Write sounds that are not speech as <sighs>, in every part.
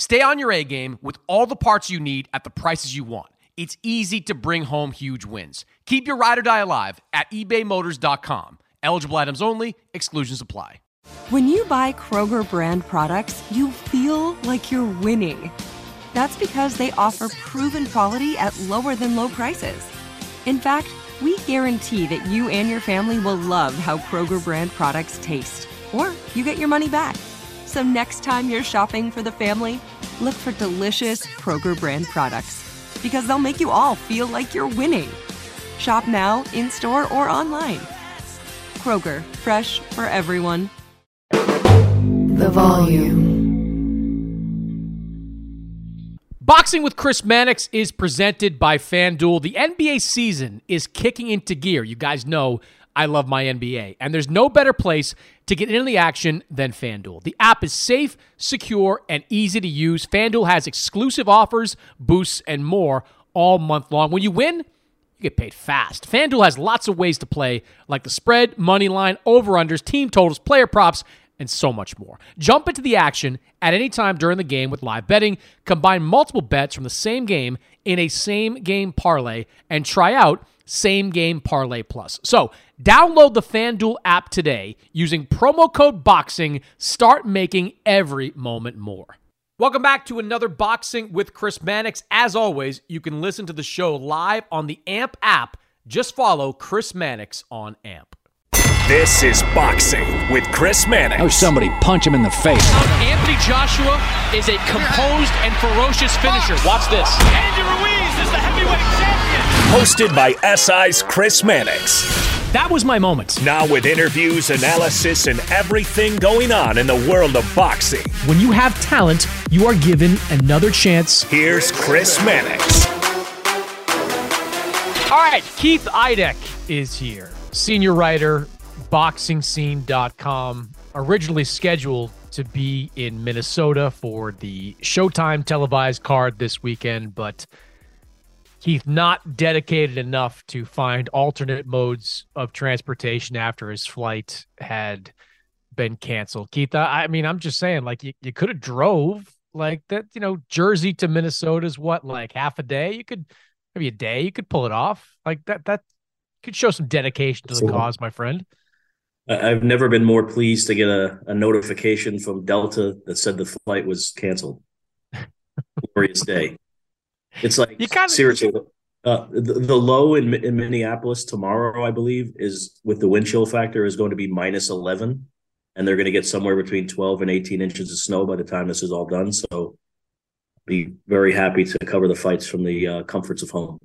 Stay on your A game with all the parts you need at the prices you want. It's easy to bring home huge wins. Keep your ride or die alive at ebaymotors.com. Eligible items only, exclusions apply. When you buy Kroger brand products, you feel like you're winning. That's because they offer proven quality at lower than low prices. In fact, we guarantee that you and your family will love how Kroger brand products taste, or you get your money back. So next time you're shopping for the family, look for delicious Kroger brand products because they'll make you all feel like you're winning. Shop now, in store, or online. Kroger, fresh for everyone. The volume. Boxing with Chris Mannix is presented by FanDuel. The NBA season is kicking into gear. You guys know I love my NBA, and there's no better place to get into the action than FanDuel. The app is safe, secure, and easy to use. FanDuel has exclusive offers, boosts, and more all month long. When you win, you get paid fast. FanDuel has lots of ways to play, like the spread, money line, over-unders, team totals, player props, and so much more. Jump into the action at any time during the game with live betting. Combine multiple bets from the same game in a same game parlay and try out same game parlay plus. So, download the FanDuel app today using promo code BOXING. Start making every moment more. Welcome back to another Boxing with Chris Mannix. As always, you can listen to the show live on the AMP app. Just follow Chris Mannix on AMP. This is Boxing with Chris Mannix. Oh, somebody punch him in the face. Anthony Joshua is a composed and ferocious finisher. Watch this. Andy Ruiz is the heavyweight champion. Hosted by SI's Chris Mannix. That was my moment. Now with interviews, analysis, and everything going on in the world of boxing. When you have talent, you are given another chance. Here's Chris Mannix. All right, Keith Idec is here, senior writer, boxingscene.com, originally scheduled to be in Minnesota for the Showtime televised card this weekend, but Keith not dedicated enough to find alternate modes of transportation after his flight had been canceled. Keith, I, I mean, I'm just saying, like you, you could have drove like that, you know, Jersey to Minnesota is what, like half a day? You could maybe a day, you could pull it off. Like that that could show some dedication to the cause, my friend. I've never been more pleased to get a, a notification from Delta that said the flight was canceled. <laughs> Glorious day. It's like You seriously. Uh, the, the low in in Minneapolis tomorrow, I believe, is with the wind chill factor is going to be minus eleven, and they're going to get somewhere between twelve and eighteen inches of snow by the time this is all done. So, be very happy to cover the fights from the uh, comforts of home.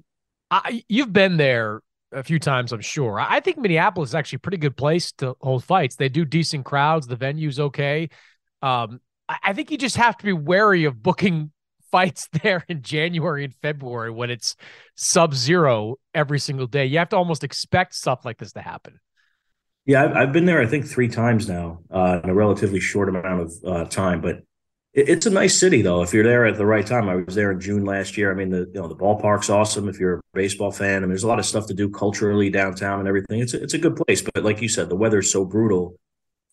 I, you've been there a few times, I'm sure. I I think Minneapolis is actually a pretty good place to hold fights. They do decent crowds. The venue's okay. Um, I, I think you just have to be wary of booking fights <laughs> there in January and February when it's sub-zero every single day. You have to almost expect stuff like this to happen. Yeah, I've, I've been there. I think three times now uh, in a relatively short amount of uh, time. But it's a nice city, though. If you're there at the right time, I was there in June last year. I mean, the you know the ballpark's awesome. If you're a baseball fan, I mean, there's a lot of stuff to do culturally downtown and everything. It's a, it's a good place. But like you said, the weather's so brutal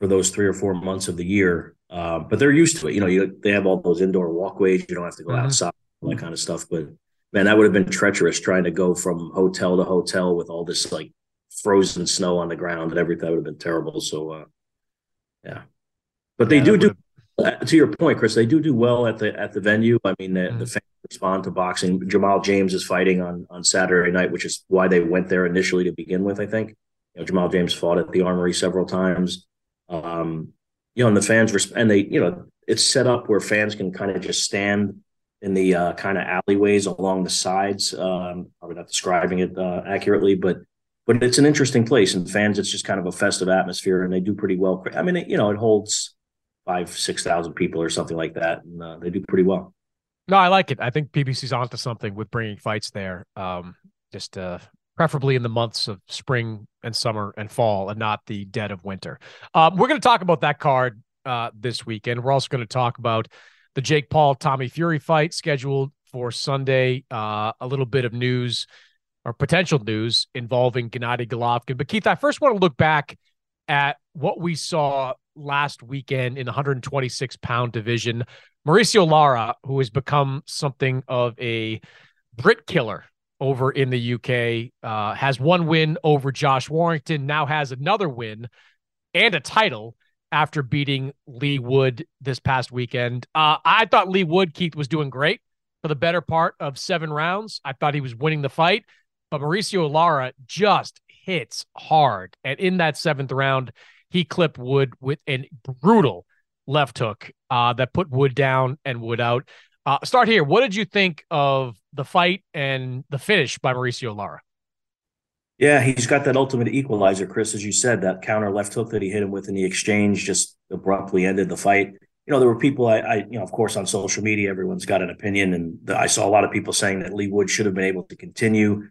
for those three or four months of the year. Uh, but they're used to it. You know, you, they have all those indoor walkways. You don't have to go Mhm. outside, all that kind of stuff. But man, that would have been treacherous trying to go from hotel to hotel with all this like frozen snow on the ground and everything. That would have been terrible. So, uh, yeah. But they Yeah, do do uh, to your point, Chris. They do do well at the at the venue. I mean, the, Mhm. the fans respond to boxing. Jamal James is fighting on on Saturday night, which is why they went there initially to begin with. I think you know Jamal James fought at the Armory several times. Um, you know, and the fans res- and they you know it's set up where fans can kind of just stand in the uh, kind of alleyways along the sides. Um, probably not describing it uh, accurately, but but it's an interesting place and fans. It's just kind of a festive atmosphere, and they do pretty well. I mean, it, you know, it holds five, six thousand people or something like that, and uh, they do pretty well. No, I like it. I think PBC's onto something with bringing fights there. Um, just uh, preferably in the months of spring and summer and fall, and not the dead of winter. Um, we're going to talk about that card uh, this weekend. We're also going to talk about the Jake Paul Tommy Fury fight scheduled for Sunday. Uh, a little bit of news or potential news involving Gennady Golovkin. But Keith, I first want to look back at what we saw last weekend in the 126 pound division. Mauricio Lara, who has become something of a Brit killer over in the UK, uh, has one win over Josh Warrington, now has another win and a title after beating Leigh Wood this past weekend. Uh, I thought Leigh Wood, Keith, was doing great for the better part of seven rounds. I thought he was winning the fight, but Mauricio Lara just hits hard. And in that seventh round, he clipped Wood with a brutal left hook uh, that put Wood down and Wood out. Uh, start here. What did you think of the fight and the finish by Mauricio Lara? Yeah, he's got that ultimate equalizer, Chris, as you said, that counter left hook that he hit him with in the exchange just abruptly ended the fight. You know, there were people I, I you know, of course, on social media, everyone's got an opinion, and the, I saw a lot of people saying that Leigh Wood should have been able to continue.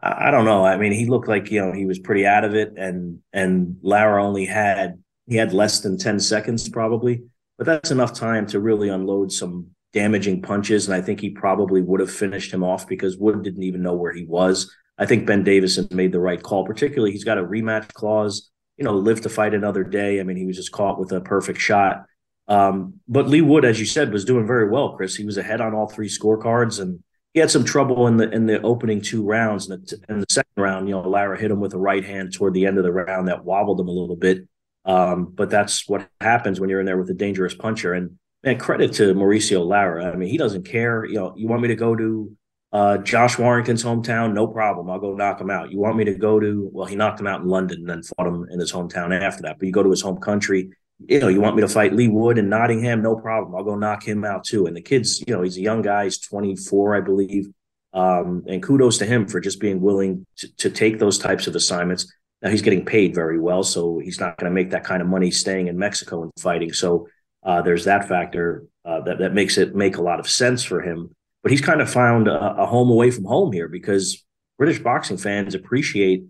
I, I don't know. I mean, he looked like you know he was pretty out of it, and and Lara only had he had less than ten seconds probably, but that's enough time to really unload some damaging punches, and I think he probably would have finished him off because Wood didn't even know where he was. I think Ben Davison made the right call. Particularly, he's got a rematch clause. You know, live to fight another day. I mean, he was just caught with a perfect shot. Um, but Leigh Wood, as you said, was doing very well. Chris, he was ahead on all three scorecards, and he had some trouble in the in the opening two rounds. In the, in the second round, you know, Lara hit him with a right hand toward the end of the round that wobbled him a little bit. Um, but that's what happens when you're in there with a dangerous puncher. And man, credit to Mauricio Lara. I mean, he doesn't care. You know, you want me to go to uh, Josh Warrington's hometown, no problem. I'll go knock him out. You want me to go to, well, he knocked him out in London and then fought him in his hometown after that. But you go to his home country, you know, you want me to fight Leigh Wood in Nottingham, no problem. I'll go knock him out too. And the kid's, you know, he's a young guy, he's 24, I believe. Um, and kudos to him for just being willing to, to take those types of assignments. Now he's getting paid very well, so he's not going to make that kind of money staying in Mexico and fighting. So uh, there's that factor uh, that that makes it make a lot of sense for him but he's kind of found a, a home away from home here because British boxing fans appreciate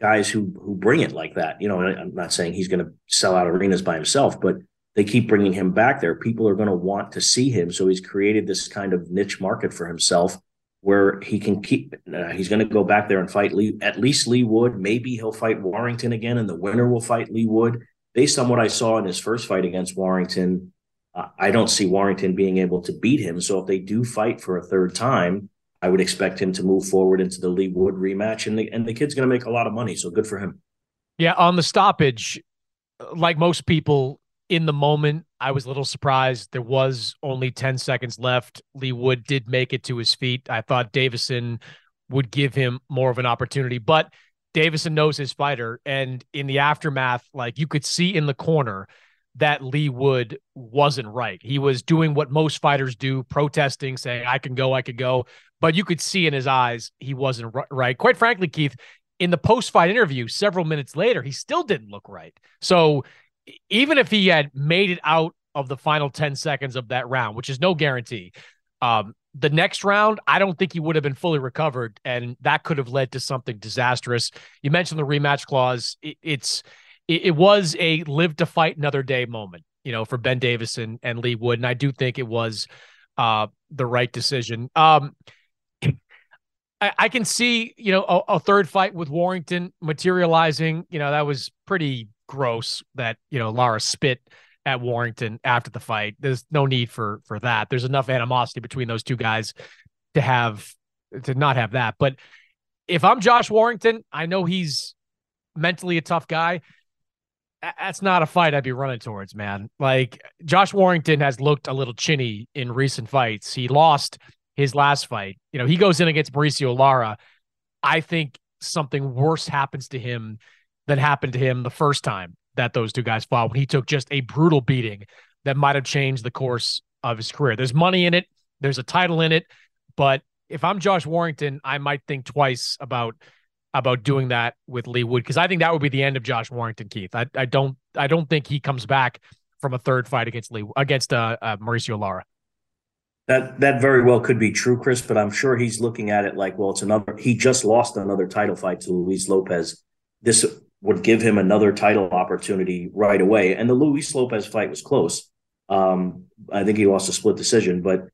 guys who who bring it like that. You know, I'm not saying he's going to sell out arenas by himself, but they keep bringing him back there. People are going to want to see him, so he's created this kind of niche market for himself where he can keep. Uh, he's going to go back there and fight Leigh, at least Leigh Wood. Maybe he'll fight Warrington again, and the winner will fight Leigh Wood. Based on what I saw in his first fight against Warrington, uh, I don't see Warrington being able to beat him. So if they do fight for a third time, I would expect him to move forward into the Leigh Wood rematch, and the and the kid's going to make a lot of money. So good for him. Yeah, on the stoppage, like most people in the moment, I was a little surprised. There was only ten seconds left. Leigh Wood did make it to his feet. I thought Davison would give him more of an opportunity, but Davison knows his fighter, and in the aftermath, like you could see in the corner that Leigh Wood wasn't right. He was doing what most fighters do, protesting, saying, I can go, I could go. But you could see in his eyes he wasn't right. Quite frankly, Keith, in the post fight interview several minutes later, he still didn't look right. So even if he had made it out of the final 10 seconds of that round, which is no guarantee, um, the next round, I don't think he would have been fully recovered, and that could have led to something disastrous. You mentioned the rematch clause. It, it's it, it was a live to fight another day moment, you know, for Ben Davison and Leigh Wood. And I do think it was uh, the right decision. Um, I, I, can see, you know, a, a, third fight with Warrington materializing. You know, that was pretty gross that, you know, Lara spit at Warrington after the fight. There's no need for for that. There's enough animosity between those two guys to have to not have that. But if I'm Josh Warrington, I know he's mentally a tough guy that's not a fight I'd be running towards, man. Like Josh Warrington has looked a little chinny in recent fights. He lost his last fight. You know, he goes in against Mauricio Lara. I think something worse happens to him than happened to him the first time that those two guys fought when he took just a brutal beating that might have changed the course of his career. There's money in it, there's a title in it, but if I'm Josh Warrington, I might think twice about about doing that with Leigh Wood because I think that would be the end of Josh Warrington, Keith. I, I don't I don't think he comes back from a third fight against Lee against uh, uh, Mauricio Lara. That that very well could be true, Chris, but I'm sure he's looking at it like, well, it's another. He just lost another title fight to Luis Lopez. This would give him another title opportunity right away. And the Luis Lopez fight was close. Um, I think he lost a split decision, but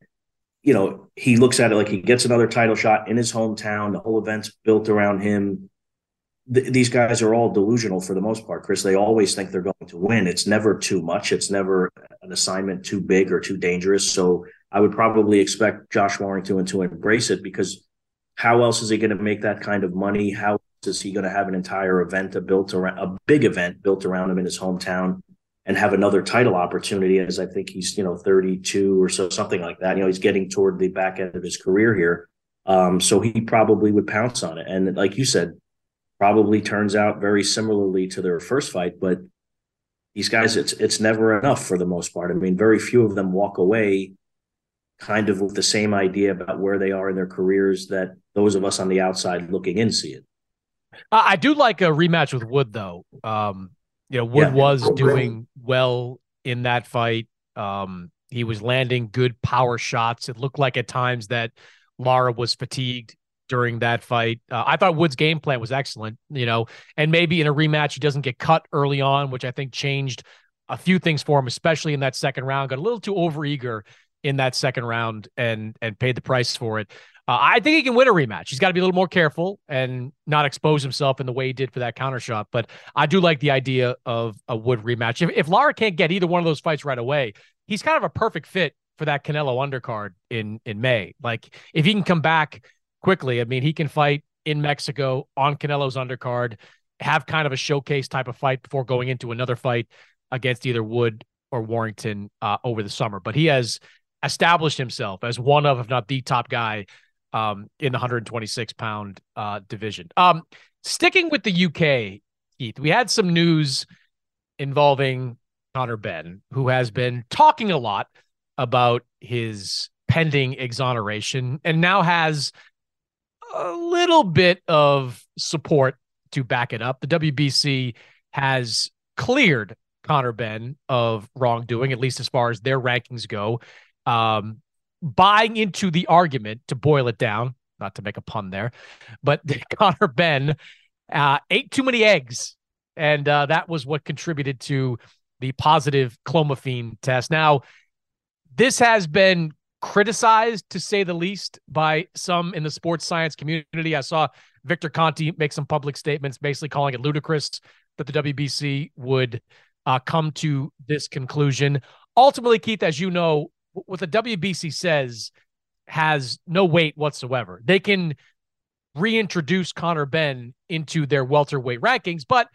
you know he looks at it like he gets another title shot in his hometown. The whole event's built around him. Th- these guys are all delusional for the most part, Chris. They always think they're going to win. It's never too much. It's never an assignment too big or too dangerous. So I would probably expect Josh Warrington to embrace it because how else is he going to make that kind of money? How is he going to have an entire event built around a big event built around him in his hometown and have another title opportunity as I think he's, you know, 32 or so, something like that. You know, he's getting toward the back end of his career here. Um, so he probably would pounce on it. And like you said, probably turns out very similarly to their first fight, but these guys, it's it's never enough for the most part. I mean, very few of them walk away kind of with the same idea about where they are in their careers that those of us on the outside looking in see it. I do like a rematch with Wood though. Um, you know, Wood yeah. was doing well in that fight. Um, he was landing good power shots. It looked like at times that Lara was fatigued during that fight. Uh, I thought Wood's game plan was excellent, you know, and maybe in a rematch he doesn't get cut early on, which I think changed a few things for him, especially in that second round. Got a little too overeager in that second round and and paid the price for it. Uh, I think he can win a rematch. He's got to be a little more careful and not expose himself in the way he did for that counter shot. But I do like the idea of a Wood rematch. If, if Lara can't get either one of those fights right away, he's kind of a perfect fit for that Canelo undercard in in May. Like if he can come back quickly, I mean, he can fight in Mexico on Canelo's undercard, have kind of a showcase type of fight before going into another fight against either Wood or Warrington uh, over the summer. But he has established himself as one of, if not the top guy um, in the 126 pound uh, division. Um, sticking with the UK, Keith, we had some news involving Conor Benn, who has been talking a lot about his pending exoneration and now has a little bit of support to back it up. The WBC has cleared Conor Benn of wrongdoing, at least as far as their rankings go. Um, buying into the argument to boil it down, not to make a pun there, but <laughs> Conor Benn uh, ate too many eggs. And uh, that was what contributed to the positive clomiphene test. Now, this has been criticized to say the least by some in the sports science community. I saw Victor Conte make some public statements basically calling it ludicrous that the WBC would uh, come to this conclusion. Ultimately, Keith, as you know, what the WBC says has no weight whatsoever. They can reintroduce Conor Benn into their welterweight rankings, but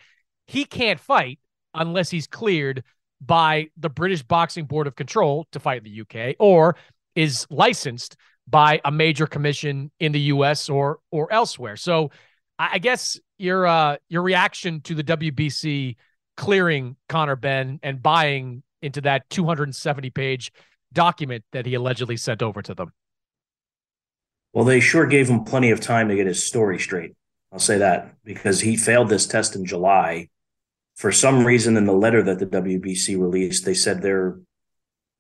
he can't fight unless he's cleared by the British Boxing Board of Control to fight in the UK or is licensed by a major commission in the US or or elsewhere. So I guess your uh your reaction to the WBC clearing Conor Benn and buying into that 270 page document that he allegedly sent over to them. Well, they sure gave him plenty of time to get his story straight. I'll say that because he failed this test in July. For some reason, in the letter that the WBC released, they said their,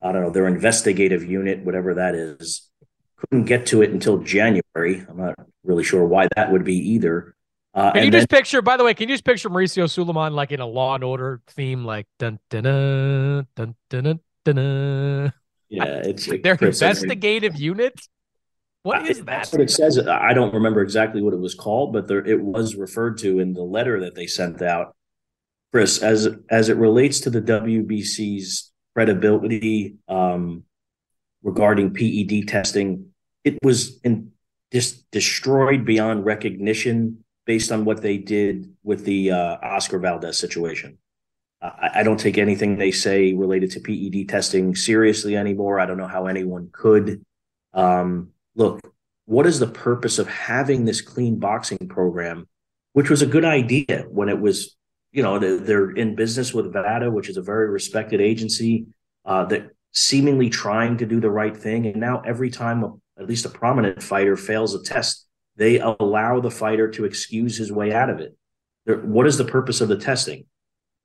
I don't know, their investigative unit, whatever that is, couldn't get to it until January. I'm not really sure why that would be either. Uh, can you then, just picture? By the way, can you just picture Mauricio Sulaiman like in a Law and Order theme, like dun dun dun dun dun dun. dun. Yeah, it's their investigative unit. What is that? That's what it says. I don't remember exactly what it was called, but there it was referred to in the letter that they sent out. Chris, as as it relates to the WBC's credibility um, regarding PED testing, it was in, just destroyed beyond recognition based on what they did with the uh, Oscar Valdez situation. I, I don't take anything they say related to PED testing seriously anymore. I don't know how anyone could. Um, look, what is the purpose of having this clean boxing program, which was a good idea when it was, you know, they're in business with VADA, which is a very respected agency uh, that seemingly trying to do the right thing. And now every time a, at least a prominent fighter fails a test, they allow the fighter to excuse his way out of it. What is the purpose of the testing?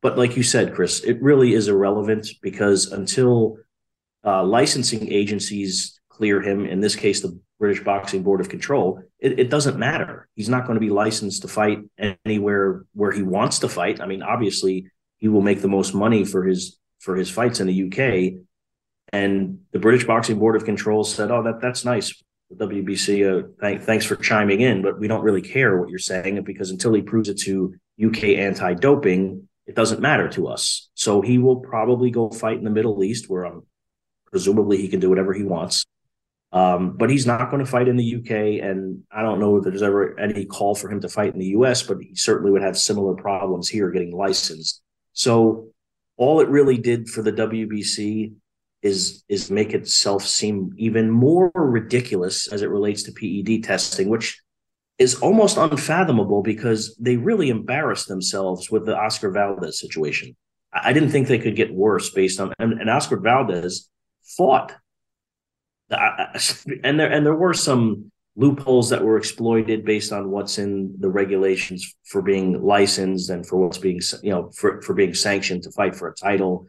But like you said, Chris, it really is irrelevant because until uh, licensing agencies clear him, in this case, the British Boxing Board of Control, it, it, doesn't matter. He's not going to be licensed to fight anywhere where he wants to fight. I mean, obviously, he will make the most money for his for his fights in the UK. And the British Boxing Board of Control said, "Oh, that that's nice. WBC, uh, th- thanks for chiming in, but we don't really care what you're saying because until he proves it to UK anti-doping, it doesn't matter to us. So he will probably go fight in the Middle East, where um, presumably he can do whatever he wants. Um, but he's not going to fight in the UK, and I don't know if there's ever any call for him to fight in the US, but he certainly would have similar problems here getting licensed. So all it really did for the WBC is is make itself seem even more ridiculous as it relates to PED testing, which is almost unfathomable because they really embarrassed themselves with the Oscar Valdez situation. I didn't think they could get worse based on and, and Oscar Valdez fought, <laughs> and there and there were some loopholes that were exploited based on what's in the regulations for being licensed and for what's being you know for for being sanctioned to fight for a title.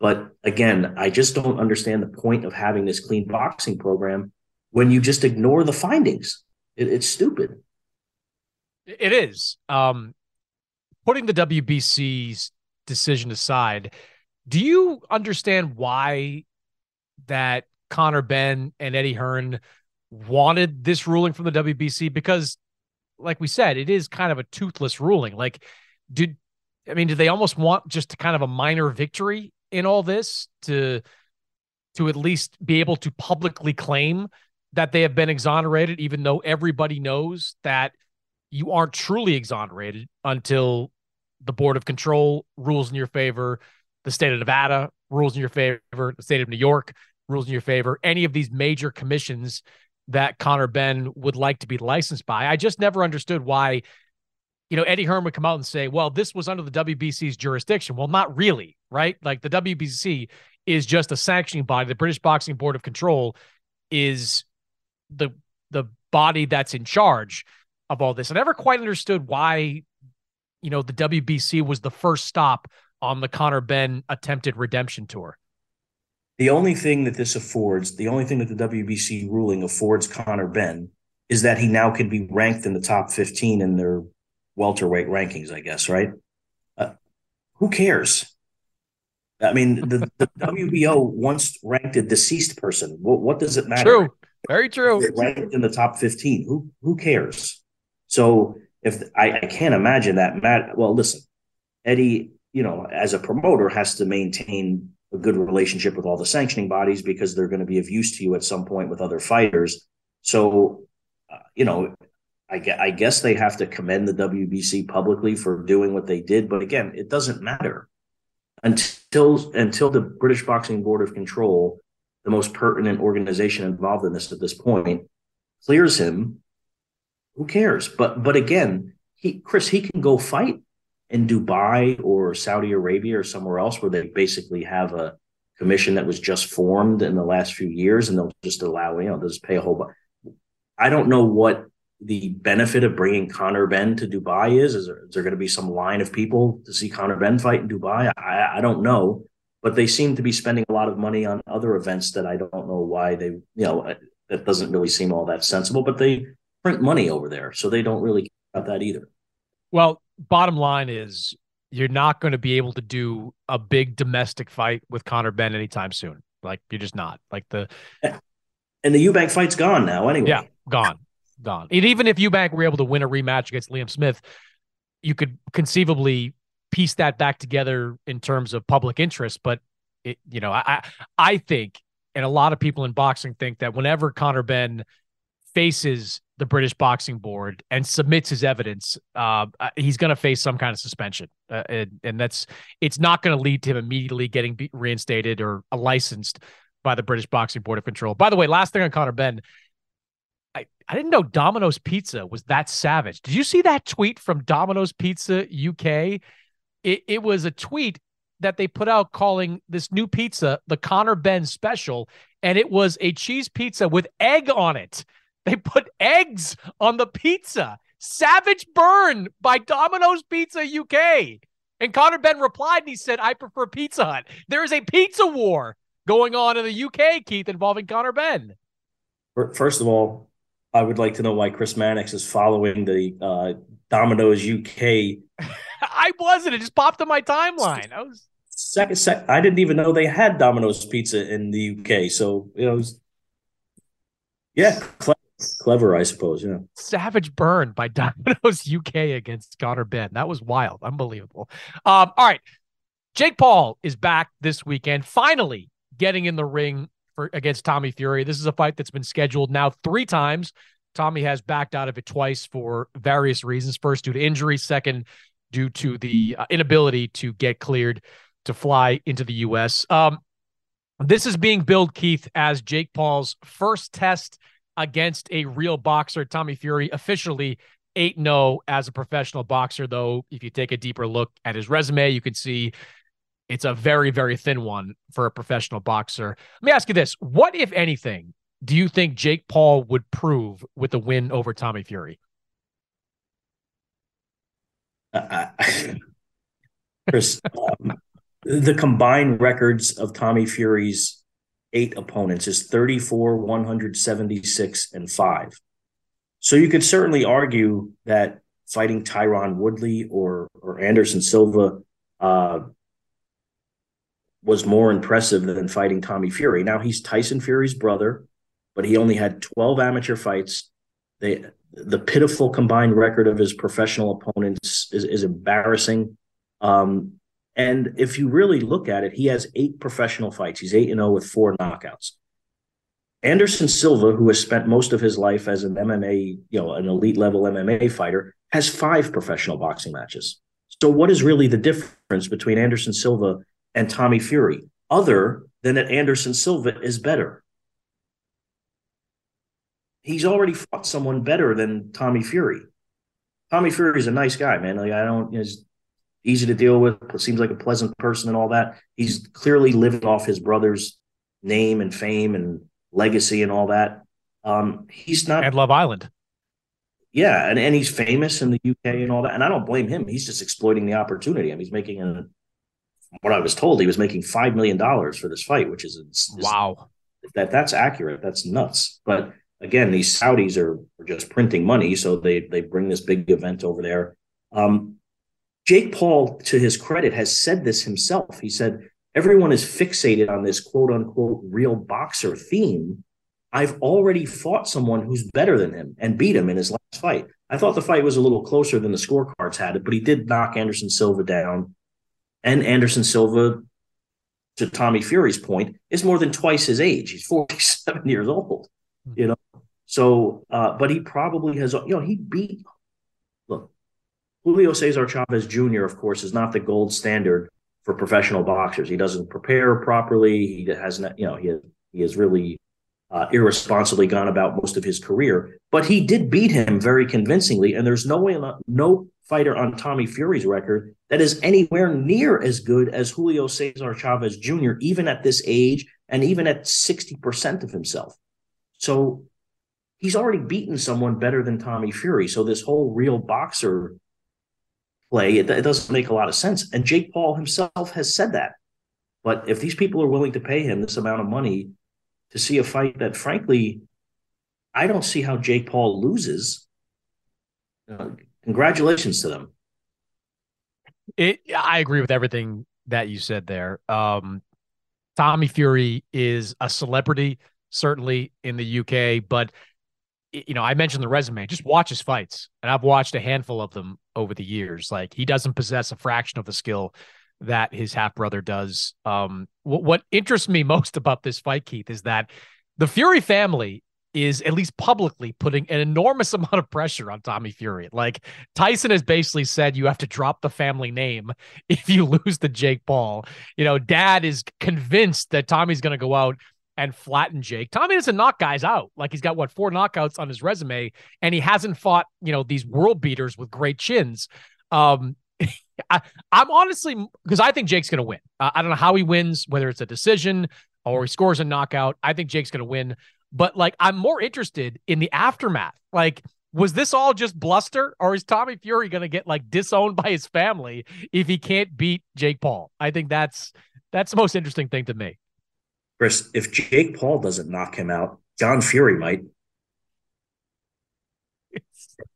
But again, I just don't understand the point of having this clean boxing program when you just ignore the findings. It, it's stupid. It is. Um, putting the WBC's decision aside, do you understand why that Conor Benn and Eddie Hearn wanted this ruling from the WBC? Because, like we said, it is kind of a toothless ruling. Like, did I mean, do they almost want just kind of a minor victory in all this to to at least be able to publicly claim that they have been exonerated, even though everybody knows that you aren't truly exonerated until the Board of Control rules in your favor, the state of Nevada rules in your favor, the state of New York rules in your favor, any of these major commissions that Conor Benn would like to be licensed by. I just never understood why, you know, Eddie Hearn would come out and say, well, this was under the WBC's jurisdiction. Well, not really, right? Like the WBC is just a sanctioning body. The British Boxing Board of Control is the the body that's in charge of all this. I never quite understood why, you know, the WBC was the first stop on the Conor Benn attempted redemption tour. The only thing that this affords, the only thing that the WBC ruling affords Conor Benn is that he now can be ranked in the top 15 in their welterweight rankings, I guess, right? Uh, who cares? I mean, the, the WBO once ranked a deceased person. What, what does it matter? True. Very true. Ranked in the top 15. Who who cares? So if I, I can't imagine that Matt, well, listen, Eddie, you know, as a promoter has to maintain a good relationship with all the sanctioning bodies because they're going to be of use to you at some point with other fighters. So, uh, you know, I, I guess they have to commend the WBC publicly for doing what they did. But again, it doesn't matter until until the British Boxing Board of Control, the most pertinent organization involved in this at this point, clears him who cares? But but again, he Chris, he can go fight in Dubai or Saudi Arabia or somewhere else where they basically have a commission that was just formed in the last few years, and they'll just allow you know they'll just pay a whole bunch. I don't know what the benefit of bringing Conor Benn to Dubai is. Is there, is there going to be some line of people to see Conor Benn fight in Dubai? I, I don't know, but they seem to be spending a lot of money on other events that I don't know why they, you know, uh, that doesn't really seem all that sensible. But they print money over there, so they don't really care about that either. Well, bottom line is you're not going to be able to do a big domestic fight with Conor Benn anytime soon. Like you're just not. Like the eh, and the Eubank fight's gone now anyway. Yeah, gone, gone. And even if Eubank were able to win a rematch against Liam Smith, you could conceivably piece that back together in terms of public interest. But it, you know, I I think, and a lot of people in boxing think that whenever Conor Benn faces the British Boxing Board and submits his evidence, uh, uh he's going to face some kind of suspension, uh, and, and, that's it's not going to lead to him immediately getting reinstated or licensed by the British Boxing Board of Control. By the way, last thing on Conor Benn. I, I didn't know Domino's Pizza was that savage. Did you see that tweet from Domino's Pizza UK? It, it was a tweet that they put out calling this new pizza the Conor Benn special, and it was a cheese pizza with egg on it. <laughs> They put eggs on the pizza. Savage burn by Domino's Pizza UK. And Conor Benn replied and he said, I prefer Pizza Hut. There is a pizza war going on in the UK, Keith, involving Conor Benn. First of all, I would like to know why Chris Mannix is following the uh, Domino's UK. <laughs> I wasn't. It just popped on my timeline. I was second. Sec- I didn't even know they had Domino's pizza in the UK. So you know, was, yeah, clever, clever, I suppose. Yeah, savage burn by <laughs> Domino's UK against Conor Benn. That was wild, unbelievable. Um, all right, Jake Paul is back this weekend. Finally, getting in the ring for against Tommy Fury. This is a fight that's been scheduled now three times. Tommy has backed out of it twice for various reasons. First, due to injury. Second, due to the uh, inability to get cleared to fly into the U.S. Um, this is being billed, Keith, as Jake Paul's first test against a real boxer. Tommy Fury officially 8 0 as a professional boxer, though, if you take a deeper look at his resume, you can see it's a very, very thin one for a professional boxer. Let me ask you this What, if anything, do you think Jake Paul would prove with the win over Tommy Fury? Uh, <laughs> Chris, um, the combined records of Tommy Fury's eight opponents is 34, 176, and five. So you could certainly argue that fighting Tyron Woodley or or Anderson Silva uh, was more impressive than fighting Tommy Fury. Now he's Tyson Fury's brother, but he only had 12 amateur fights. They, the pitiful combined record of his professional opponents is, is embarrassing. Um, and if you really look at it, he has eight professional fights. He's 8 and 0 with four knockouts. Anderson Silva, who has spent most of his life as an MMA, you know, an elite level MMA fighter, has five professional boxing matches. So, what is really the difference between Anderson Silva and Tommy Fury, other than that Anderson Silva is better. He's already fought someone better than Tommy Fury. Tommy Fury is a nice guy, man. Like I don't, he's easy to deal with. Seems like a pleasant person and all that. He's clearly living off his brother's name and fame and legacy and all that. Um, he's not and Love Island. Yeah, and, and he's famous in the UK and all that. And I don't blame him. He's just exploiting the opportunity. I mean, he's making an what I was told, he was making five million dollars for this fight, which is, is wow. That that's accurate. That's nuts. But again, these Saudis are, are just printing money, so they they bring this big event over there. Um, Jake Paul, to his credit, has said this himself. He said everyone is fixated on this quote unquote real boxer theme. I've already fought someone who's better than him and beat him in his last fight. I thought the fight was a little closer than the scorecards had it, but he did knock Anderson Silva down and Anderson Silva, to Tommy Fury's point, is more than twice his age. He's 47 <laughs> years old, you know. So, uh, but he probably has, you know, he beat, look, Julio Cesar Chavez Jr., of course, is not the gold standard for professional boxers. He doesn't prepare properly. He has not, you know, he has, he has really uh, irresponsibly gone about most of his career, but he did beat him very convincingly. And there's no way, no fighter on Tommy Fury's record that is anywhere near as good as Julio Cesar Chavez Jr., even at this age and even at 60% of himself. So he's already beaten someone better than Tommy Fury. So this whole real boxer play, it, it doesn't make a lot of sense. And Jake Paul himself has said that. But if these people are willing to pay him this amount of money to see a fight that, frankly, I don't see how Jake Paul loses. Uh, congratulations to them. It, I agree with everything that you said there. Um, Tommy Fury is a celebrity, certainly in the UK, but you know, I mentioned the resume. Just watch his fights, and I've watched a handful of them over the years. Like he doesn't possess a fraction of the skill that his half brother does. Um, what, what interests me <laughs> most about this fight, Keith, is that the Fury family is at least publicly putting an enormous <laughs> amount of pressure on Tommy Fury. Like Tyson has basically said you have to drop the family name <laughs> if you lose to Jake Paul. You know, dad is convinced that Tommy's going to go out and flatten Jake. Tommy doesn't knock guys out. Like he's got what four knockouts on his resume and he hasn't fought, you know, these world beaters with great chins. Um <laughs> I, am honestly because I think Jake's going to win. Uh, I don't know how he wins, whether it's a decision or he scores a knockout. I think Jake's going to win. But like, I'm more interested in the aftermath. Like, was this all just bluster, or is Tommy Fury going to get like disowned by his family if he can't beat Jake Paul? I think that's that's the most interesting thing to me. Chris, if Jake Paul doesn't knock him out, John Fury might.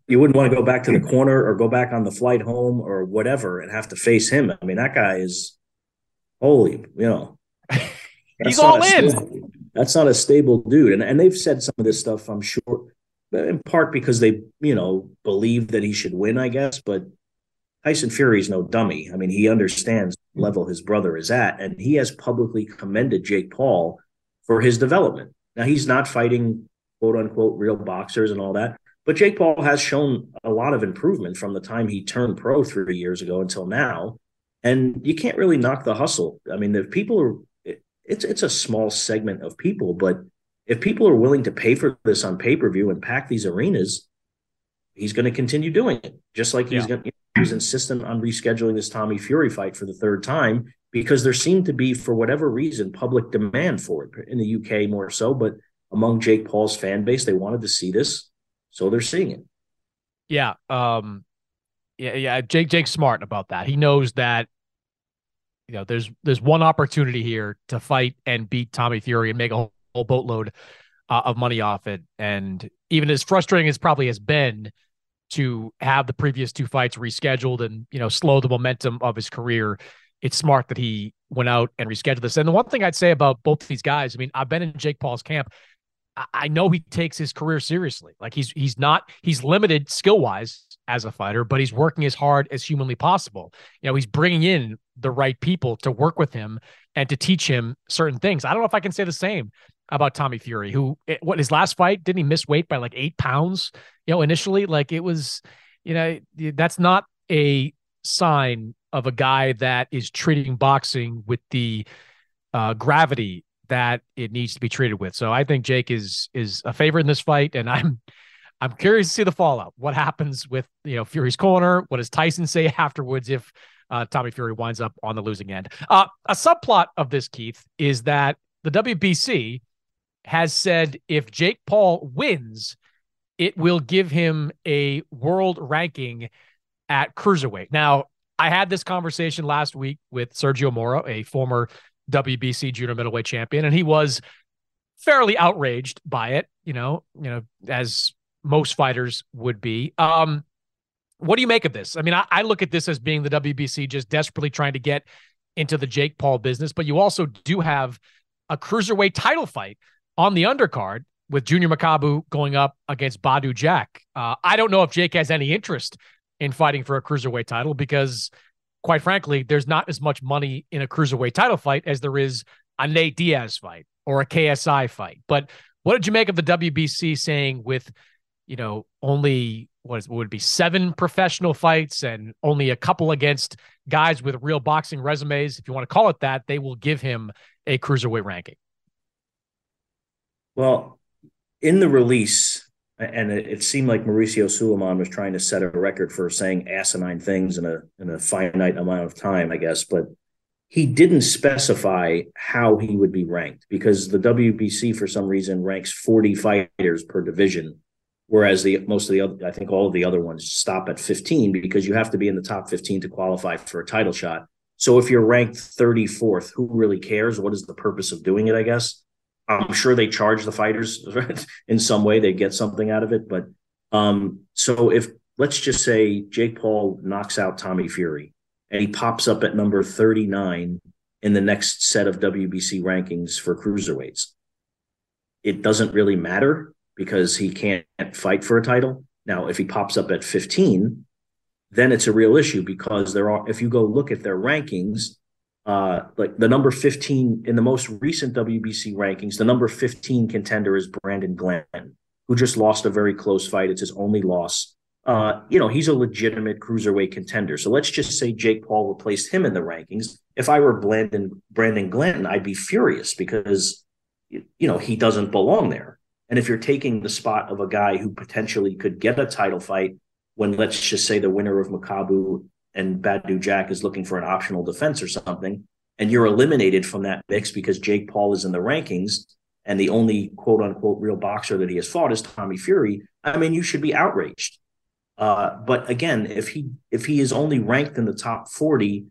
You wouldn't want to go back to the corner or go back on the flight home or whatever and have to face him. I mean, that guy is holy, you know. <laughs> He's all in. Stable, that's not a stable dude. And and they've said some of this stuff, I'm sure, in part because they, you know, believe that he should win, I guess. But Tyson Fury is no dummy. I mean, he understands level his brother is at, and he has publicly commended Jake Paul for his development. Now he's not fighting quote unquote real boxers and all that, but Jake Paul has shown a lot of improvement from the time he turned pro three years ago until now. And you can't really knock the hustle. I mean, if people are, it's it's a small segment of people, but if people are willing to pay for this on pay per view and pack these arenas, he's going to continue doing it. Just like he's yeah. going, to, he's insistent on rescheduling this Tommy Fury fight for the third time because there seemed to be, for whatever reason, public demand for it in the UK more so, but among Jake Paul's fan base, they wanted to see this, so they're seeing it. Yeah, um, yeah, yeah. Jake, Jake's smart about that. He knows that you know there's there's one opportunity here to fight and beat Tommy Fury and make a whole, whole boatload uh, of money off it. And even as frustrating as probably has been to have the previous two fights rescheduled and you know slow the momentum of his career, it's smart that he went out and rescheduled this. And the one thing I'd say about both of these guys, I mean, I've been in Jake Paul's camp. I know he takes his career seriously. Like he's he's not he's limited skill wise as a fighter, but he's working as hard as humanly possible. You know, he's bringing in the right people to work with him and to teach him certain things. I don't know if I can say the same about Tommy Fury, who eh, what his last fight didn't he miss weight by like eight pounds? You know, initially, like it was, you know, that's not a sign of a guy that is treating boxing with the uh, gravity that it needs to be treated with. So I think Jake is is a favorite in this fight, and I'm I'm curious to see the fallout. What happens with you know Fury's corner? What does Tyson say <laughs> afterwards if uh, Tommy Fury winds up on the losing end? Uh, a subplot of this, Keith, is that the WBC has said if Jake Paul wins, it will give him a world ranking at cruiserweight. Now, I had this conversation last week with Sergio Mora, a former WBC junior middleweight champion, and he was fairly outraged by it, you know, you know, as most fighters would be. Um, what do you make of this? I mean, I, I look at this as being the WBC just desperately trying to get into the Jake Paul business, but you also do have a cruiserweight title fight on the undercard with Junior Makabu going up against Badou Jack. Uh, I don't know if Jake has any interest in fighting for a cruiserweight title because, quite frankly, there's not as much money in a cruiserweight title fight as there is a Nate Diaz fight or a KSI fight. But what did you make of the WBC saying with, you know, only what, is, what would be seven professional fights and only a couple against guys with real boxing resumes, if you want to call it that, they will give him a cruiserweight ranking? Well, in the release, and it, it, seemed like Mauricio Sulaiman was trying to set a record for saying asinine things in a in a finite amount of time, I guess, but he didn't specify how he would be ranked because the WBC for some reason ranks 40 fighters per division whereas the most of the other I think all of the other ones stop at 15 because you have to be in the top 15 to qualify for a title shot. So if you're ranked 34th, who really cares? What is the purpose of doing it, I guess? I'm sure they charge the fighters <laughs> in some way. They get something out of it. But um, so if let's just say Jake Paul knocks out Tommy Fury and he pops up at number 39 in the next set of WBC rankings for cruiserweights, it doesn't really matter because he can't fight for a title. Now, if he pops up at 15, then it's a real issue because there are, if you go look at their rankings, uh, like the number 15 in the most recent WBC rankings, the number 15 contender is Brandon Glenn, who just lost a very close fight. It's his only loss. Uh, you know, he's a legitimate cruiserweight contender. So let's just say Jake Paul replaced him in the rankings. If I were Brandon Brandon Glenn, I'd be furious because you know he doesn't belong there. And if you're taking the spot of a guy who potentially could get a title fight when let's just say the winner of Makabu and Badou Jack is looking for an optional defense or something, and you're eliminated from that mix because Jake Paul is in the rankings, and the only quote unquote real boxer that he has fought is Tommy Fury, I mean, you should be outraged. Uh, but again, if he if he is only ranked in the top 40,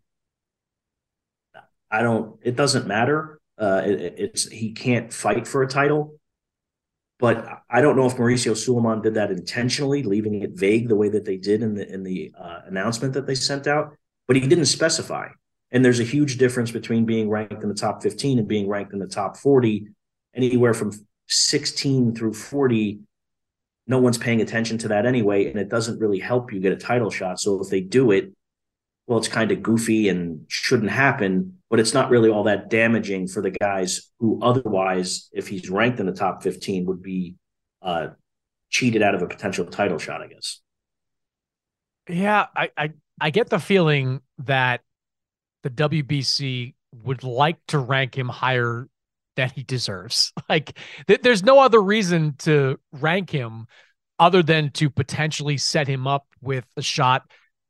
I don't. It doesn't matter. Uh, it, it's he can't fight for a title. But I don't know if Mauricio Sulaiman did that intentionally, leaving it vague the way that they did in the in the uh, announcement that they sent out. But he didn't specify. And there's a huge difference between being ranked in the top 15 and being ranked in the top 40. Anywhere from 16 through 40, no one's paying attention to that anyway, and it doesn't really help you get a title shot. So if they do it, well, it's kind of goofy and shouldn't happen, but it's not really all that damaging for the guys who otherwise, if he's ranked in the top 15, would be uh, cheated out of a potential title shot, I guess. Yeah, I, I I get the feeling that the WBC would like to rank him higher than he deserves. <laughs> Like th- there's no other reason to rank him other than to potentially set him up with a shot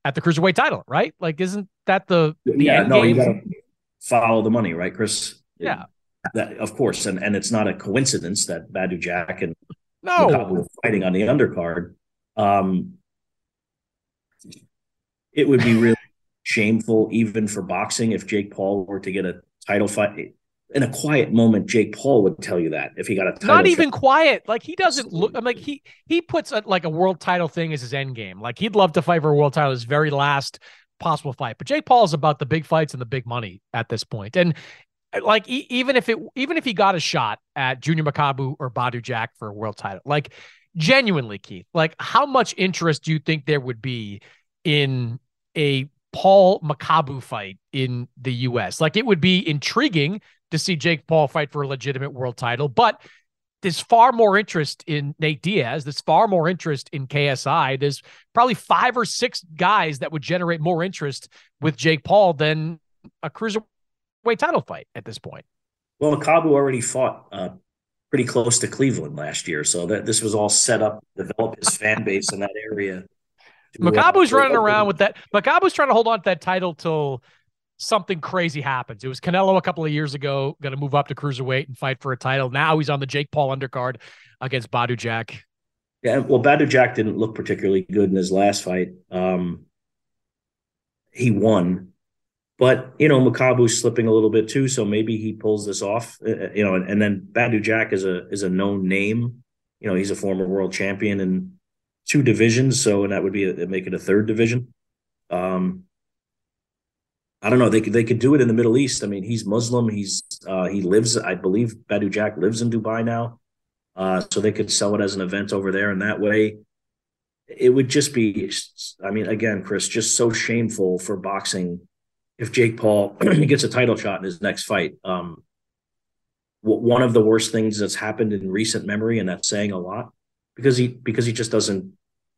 at the cruiserweight title, right? Like isn't that the, the yeah, no, game? you got to follow the money, right, Chris? Yeah. That, of course, and and it's not a coincidence that Badou Jack and no were fighting on the undercard. Um, it would be really <laughs> shameful, even for boxing, if Jake Paul were to get a title fight. In a quiet moment, Jake Paul would tell you that if he got a title. Not even fight. quiet. Like he doesn't look. I'm like he he puts a, like a world title thing as his end game. Like he'd love to fight for a world title, his very last possible fight. But Jake Paul is about the big fights and the big money at this point. And like e- even if it even if he got a shot at Junior Makabu or Badou Jack for a world title, like genuinely, Keith, like how much interest do you think there would be in a Paul Makabu fight in the US? Like it would be intriguing to see Jake Paul fight for a legitimate world title, but there's far more interest in Nate Diaz. There's far more interest in KSI. There's probably five or six guys that would generate more interest with Jake Paul than a cruiserweight title fight at this point. Well, Makabu already fought uh, pretty close to Cleveland last year, so that this was all set up to develop his fan base in that area. <laughs> Makabu's uh, running around with that. Makabu's trying to hold on to that title till something crazy happens. It was Canelo a couple of years ago, going to move up to cruiserweight and fight for a title. Now he's on the Jake Paul undercard against Badou Jack. Yeah, well, Badou Jack didn't look particularly good in his last fight. Um, he won, but you know Makabu's slipping a little bit too, so maybe he pulls this off. Uh, you know, and, and then Badou Jack is a is a known name. You know, he's a former world champion in two divisions, so and that would be a, make it a third division. Um, I don't know. They could they could do it in the Middle East. I mean, he's Muslim. He's uh, he lives. I believe Badou Jack lives in Dubai now, uh, so they could sell it as an event over there. And that way, it would just be. I mean, again, Chris, just so shameful for boxing if Jake Paul <clears throat> gets a title shot in his next fight. Um, one of the worst things that's happened in recent memory, and that's saying a lot because he because he just doesn't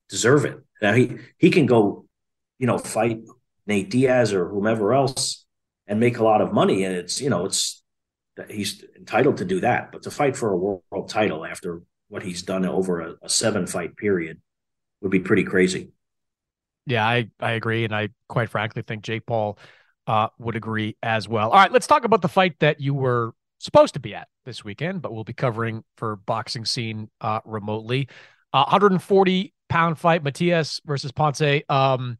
deserve it. Now he he can go, you know, fight Nate Diaz or whomever else and make a lot of money. And it's, you know, it's he's entitled to do that. But to fight for a world title after what he's done over a, a seven fight period would be pretty crazy. Yeah, I, I agree. And I quite frankly think Jake Paul uh, would agree as well. All right, let's talk about the fight that you were supposed to be at this weekend, but we'll be covering for boxing scene uh, remotely. Uh, 140 pound fight, Matias versus Ponce. Um,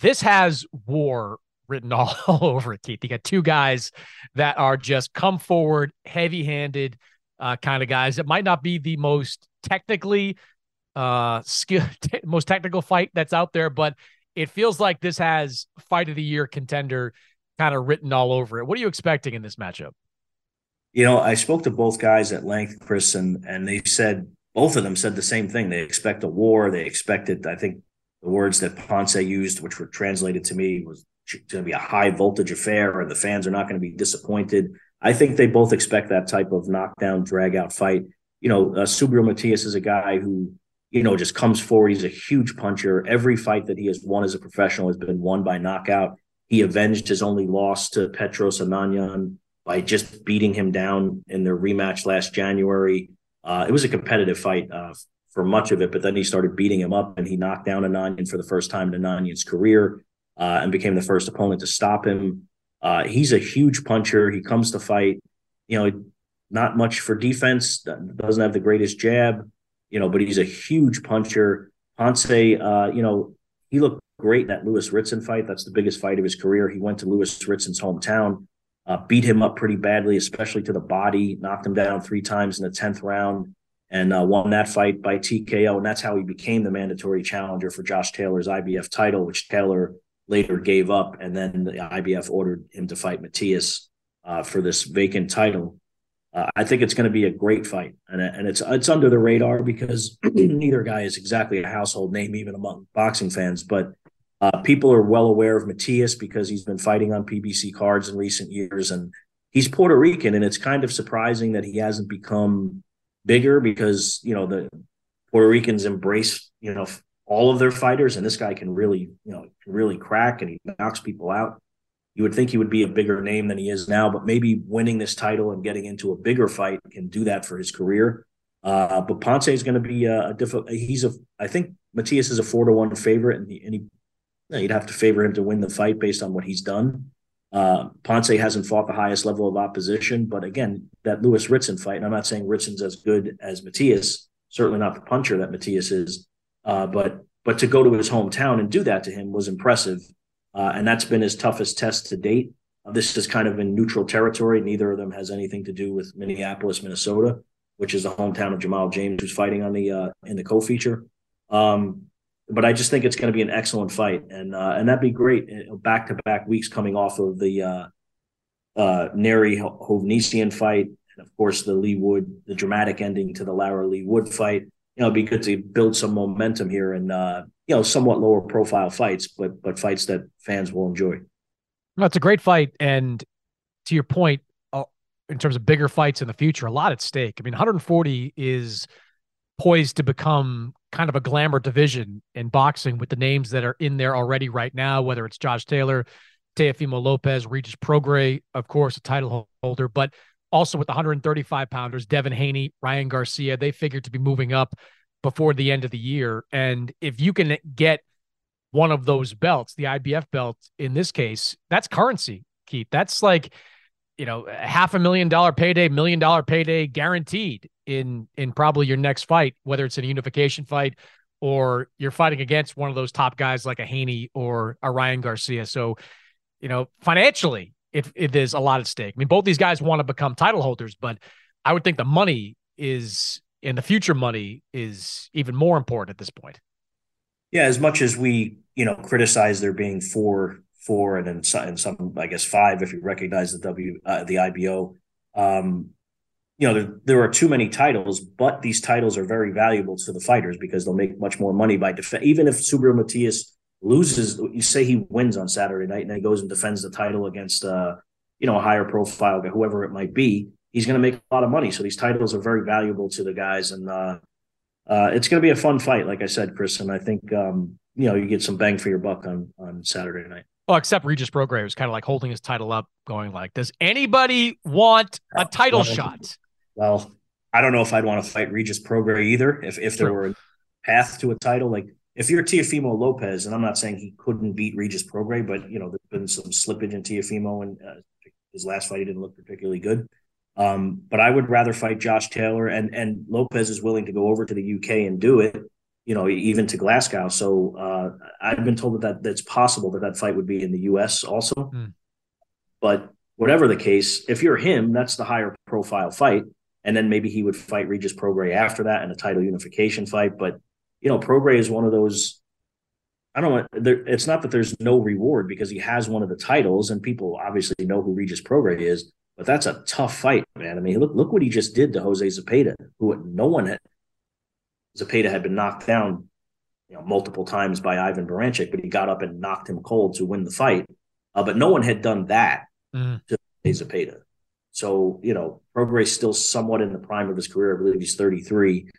this has war written <laughs> all, over it, Keith. You got two guys that are just come forward, heavy handed uh, kind of guys. It might not be the most technically uh skill <laughs> t- most technical fight that's out there, but it feels like this has fight of the year contender kind of written all over it. What are you expecting in this matchup? You know, I spoke to both guys at length, Chris, and and they said both of them said the same thing. They expect a war. They expected, I think, the words that Ponce used, which were translated to me, was going to be a high voltage affair, and the fans are not going to be disappointed. I think they both expect that type of knockdown, drag out fight. You know, uh, Subriel Matias is a guy who, you know, just comes forward. He's a huge puncher. Every fight that he has won as a professional has been won by knockout. He avenged his only loss to Petros Ananyan by just beating him down in their rematch last January. Uh, it was a competitive fight. Uh, for much of it, but then he started beating him up and he knocked down Ananyan for the first time in Ananyan's career uh, and became the first opponent to stop him. Uh, he's a huge puncher. He comes to fight. You know, not much for defense. Doesn't have the greatest jab, you know, but he's a huge puncher. Ponce, uh, you know, he looked great in that Lewis Ritson fight. That's the biggest fight of his career. He went to Lewis Ritson's hometown, uh, beat him up pretty badly, especially to the body, knocked him down three times in the 10th round, and uh, won that fight by TKO. And that's how he became the mandatory challenger for Josh Taylor's IBF title, which Taylor later gave up. And then the IBF ordered him to fight Matias uh, for this vacant title. Uh, I think it's going to be a great fight, and, and it's it's under the radar because <clears throat> neither guy is exactly a household name even among boxing fans. But uh, people are well aware of Matias because he's been fighting on PBC cards in recent years, and he's Puerto Rican, and it's kind of surprising that he hasn't become bigger because you know the Puerto Ricans embrace you know all of their fighters, and this guy can really you know really crack and he knocks people out. You would think he would be a bigger name than he is now, but maybe winning this title and getting into a bigger fight can do that for his career. Uh, but Ponce is going to be a, a difficult. He's a. I think Matias is a four to one favorite, and, he, and he, you'd have to favor him to win the fight based on what he's done. Uh, Ponce hasn't fought the highest level of opposition, but again, that Lewis Ritson fight, and I'm not saying Ritson's as good as Matias, certainly not the puncher that Matias is, uh, but but to go to his hometown and do that to him was impressive. Uh, and that's been his toughest test to date. Uh, this is kind of in neutral territory. Neither of them has anything to do with Minneapolis, Minnesota, which is the hometown of Jamal James, who's fighting on the uh, in the co-feature. Um, but I just think it's going to be an excellent fight, and uh, and that'd be great. Back to back weeks coming off of the uh, uh, Nery Hovhannisyan fight, and of course the Leigh Wood, the dramatic ending to the Lara Leigh Wood fight. You know, it'd be good to build some momentum here and uh, you know somewhat lower profile fights, but but fights that fans will enjoy. No, it's a great fight, and to your point, uh, in terms of bigger fights in the future, a lot at stake. I mean, 140 is poised to become kind of a glamour division in boxing with the names that are in there already right now, whether it's Josh Taylor, Teofimo Lopez, Regis Prograis, of course, a title holder, but also with the 135 pounders, Devin Haney, Ryan Garcia, they figured to be moving up before the end of the year. And if you can get one of those belts, the IBF belt in this case, that's currency, Keith. That's like, you know, half a million dollar payday, million dollar payday guaranteed in in probably your next fight, whether it's in a unification fight or you're fighting against one of those top guys like a Haney or a Ryan Garcia. So, you know, financially, it, it is a lot at stake. I mean, both these guys want to become title holders, but I would think the money is and the future money is even more important at this point. Yeah, as much as we, you know, criticize there being four, four, and then some, and some, I guess five, if you recognize the W, uh, the IBO. Um, you know, there, there are too many titles, but these titles are very valuable to the fighters because they'll make much more money by defense. Even if Subriel Matias loses, you say he wins on Saturday night and he goes and defends the title against, uh, you know, a higher profile, guy whoever it might be he's going to make a lot of money. So these titles are very valuable to the guys, and uh, uh, it's going to be a fun fight, like I said, Chris. And I think um, you know you get some bang for your buck on on Saturday night. Well, except Regis Prograis was kind of like holding his title up, going like, "Does anybody want a title shot?" Well, I don't know if I'd want to fight Regis Prograis either. If if there were a path to a title, like if you're Teofimo Lopez, and I'm not saying he couldn't beat Regis Prograis, but you know there's been some slippage in Teofimo, and uh, his last fight he didn't look particularly good. Um, but I would rather fight Josh Taylor, and and Lopez is willing to go over to the UK and do it. You know, even to Glasgow. So uh, I've been told that, that that's possible that that fight would be in the US also. Mm. But whatever the case, if you're him, that's the higher profile fight, and then maybe he would fight Regis Prograis after that in a title unification fight. But you know, Prograis is one of those. I don't know. There, it's not that there's no reward because he has one of the titles, and people obviously know who Regis Prograis is but that's a tough fight, man. I mean, look look what he just did to Jose Zepeda, who no one had Zepeda had been knocked down, you know, multiple times by Ivan Baranchyk, but he got up and knocked him cold to win the fight. Uh, but no one had done that mm. to Jose Zepeda. So, you know, Prograis still somewhat in the prime of his career. I believe he's 33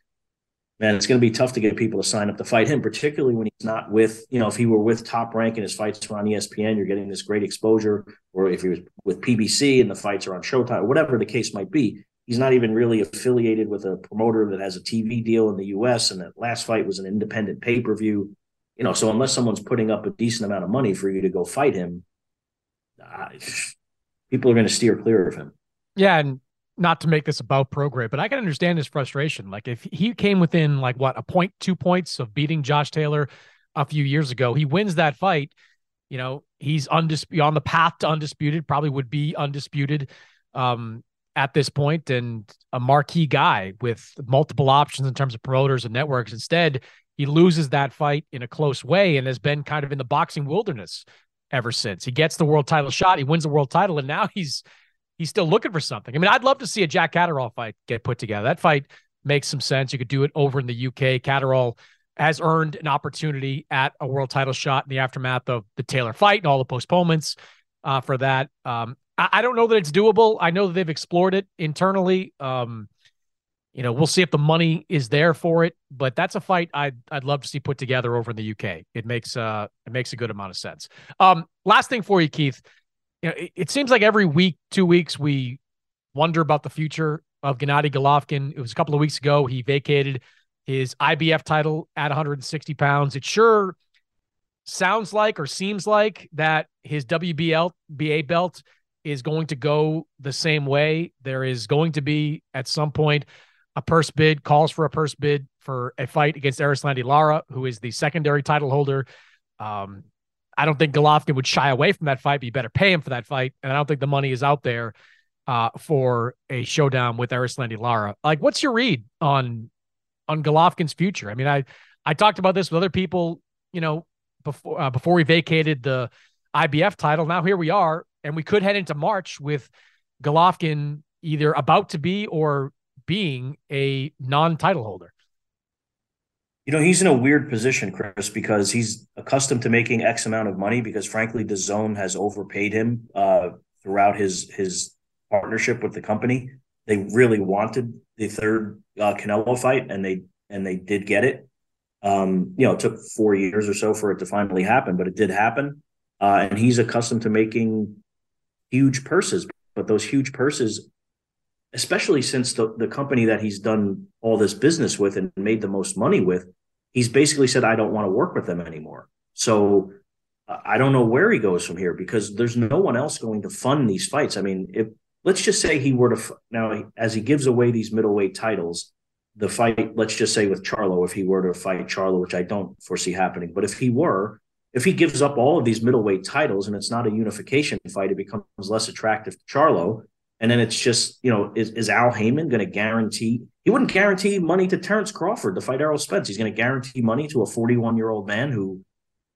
man, it's going to be tough to get people to sign up to fight him, particularly when he's not with, you know, if he were with top rank and his fights are on ESPN, you're getting this great exposure, or if he was with PBC and the fights are on Showtime, or whatever the case might be. He's not even really affiliated with a promoter that has a TV deal in the US. And that last fight was an independent pay per view. You know, so unless someone's putting up a decent amount of money for you to go fight him, people are going to steer clear of him. Yeah. And not to make this about Prograis, but I can understand his frustration. Like if he came within like what a point, two points of beating Josh Taylor a few years ago, he wins that fight. You know, he's undisputed on the path to undisputed, probably would be undisputed um, at this point, and a marquee guy with multiple options in terms of promoters and networks. Instead, he loses that fight in a close way and has been kind of in the boxing wilderness ever since. He gets the world title shot, he wins the world title, and now <laughs> he's he's still looking for something. I mean, I'd love to see a Jack Catterall fight get put together. That fight makes some sense. You could do it over in the UK. Catterall has earned an opportunity at a world title shot in the aftermath of the Taylor fight and all the postponements uh, for that. Um, I, I, don't know that it's doable. I know that they've explored it internally. Um, you know, we'll see if the money is there for it, but that's a fight I'd I'd love to see put together over in the UK. It makes uh it makes a good amount of sense. Um, last thing for you, Keith you know, it, it, seems like every week, two weeks, we wonder about the future of Gennady Golovkin. It was a couple of weeks ago. He vacated his IBF title at 160 pounds. It sure sounds like or seems like that his WBL BA belt is going to go the same way. There is going to be at some point a purse bid, calls for a purse bid for a fight against Erislandy Lara, who is the secondary title holder. Um, I don't think Golovkin would shy away from that fight, but you better pay him for that fight. And I don't think the money is out there uh, for a showdown with Erislandy Lara. Like, what's your read on on Golovkin's future? I mean, I I talked about this with other people, you know, before uh, before we vacated the IBF title. Now here we are, and we could head into March with Golovkin either about to be or being a non-title holder. You know, he's in a weird position, Chris, because he's accustomed to making X amount of money because frankly, DAZN has overpaid him uh, throughout his his partnership with the company. They really wanted the third uh, Canelo fight, and they and they did get it. Um, you know, it took four years or so for it to finally happen, but it did happen. Uh, and he's accustomed to making huge purses, but those huge purses, especially since the, the company that he's done all this business with and made the most money with, he's basically said, I don't want to work with them anymore. So I don't know where he goes from here because there's no one else going to fund these fights. I mean, if let's just say he were to now as he gives away these middleweight titles, the fight, let's just say with Charlo, if he were to fight Charlo, which I don't foresee happening, but if he were, if he gives up all of these middleweight titles and it's not a unification fight, it becomes less attractive to Charlo. And then it's just, you know, is, is Al Haymon going to guarantee? He wouldn't guarantee money to Terrence Crawford to fight Errol Spence. He's going to guarantee money to a 41 year old man who,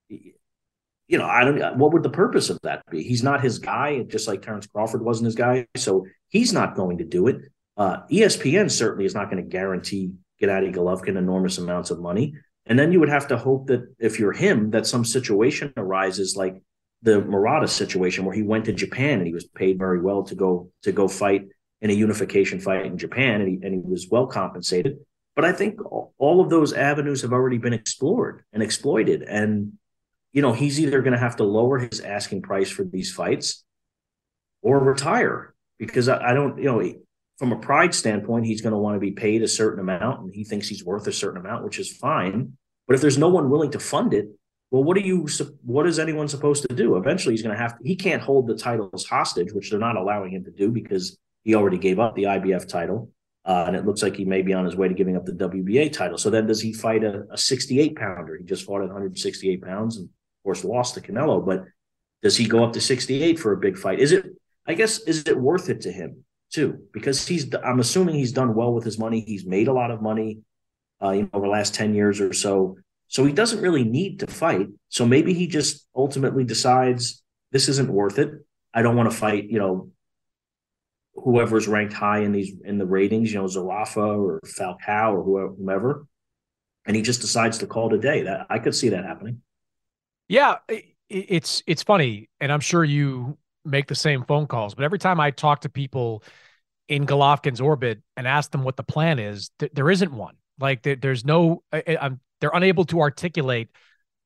you know, I don't. What would the purpose of that be? He's not his guy, just like Terrence Crawford wasn't his guy. So he's not going to do it. Uh, ESPN certainly is not going to guarantee Gennady Golovkin enormous amounts of money. And then you would have to hope that if you're him, that some situation arises like the Murata situation where he went to Japan and he was paid very well to go to go fight in a unification fight in Japan and he, and he was well compensated. But I think all of those avenues have already been explored and exploited. And, you know, he's either going to have to lower his asking price for these fights or retire because I, I don't, you know, from a pride standpoint, he's going to want to be paid a certain amount and he thinks he's worth a certain amount, which is fine. But if there's no one willing to fund it, well, what are you what is anyone supposed to do? Eventually, he's going to have. He can't hold the titles hostage, which they're not allowing him to do because he already gave up the IBF title, uh, and it looks like he may be on his way to giving up the WBA title. So then, does he fight a, a 68 pounder? He just fought at 168 pounds, and of course lost to Canelo. But does he go up to 68 for a big fight? Is it? I guess is it worth it to him too? Because he's. I'm assuming he's done well with his money. He's made a lot of money, uh, you know, over the last 10 years or so. So he doesn't really need to fight. So maybe he just ultimately decides this isn't worth it. I don't want to fight, you know, whoever's ranked high in these in the ratings, you know, Zerafa or Falcao or whoever, and he just decides to call it a day. That I could see that happening. Yeah, it's it's funny, and I'm sure you make the same phone calls. But every time I talk to people in Golovkin's orbit and ask them what the plan is, th- there isn't one. Like there, there's no. I, I'm they're unable to articulate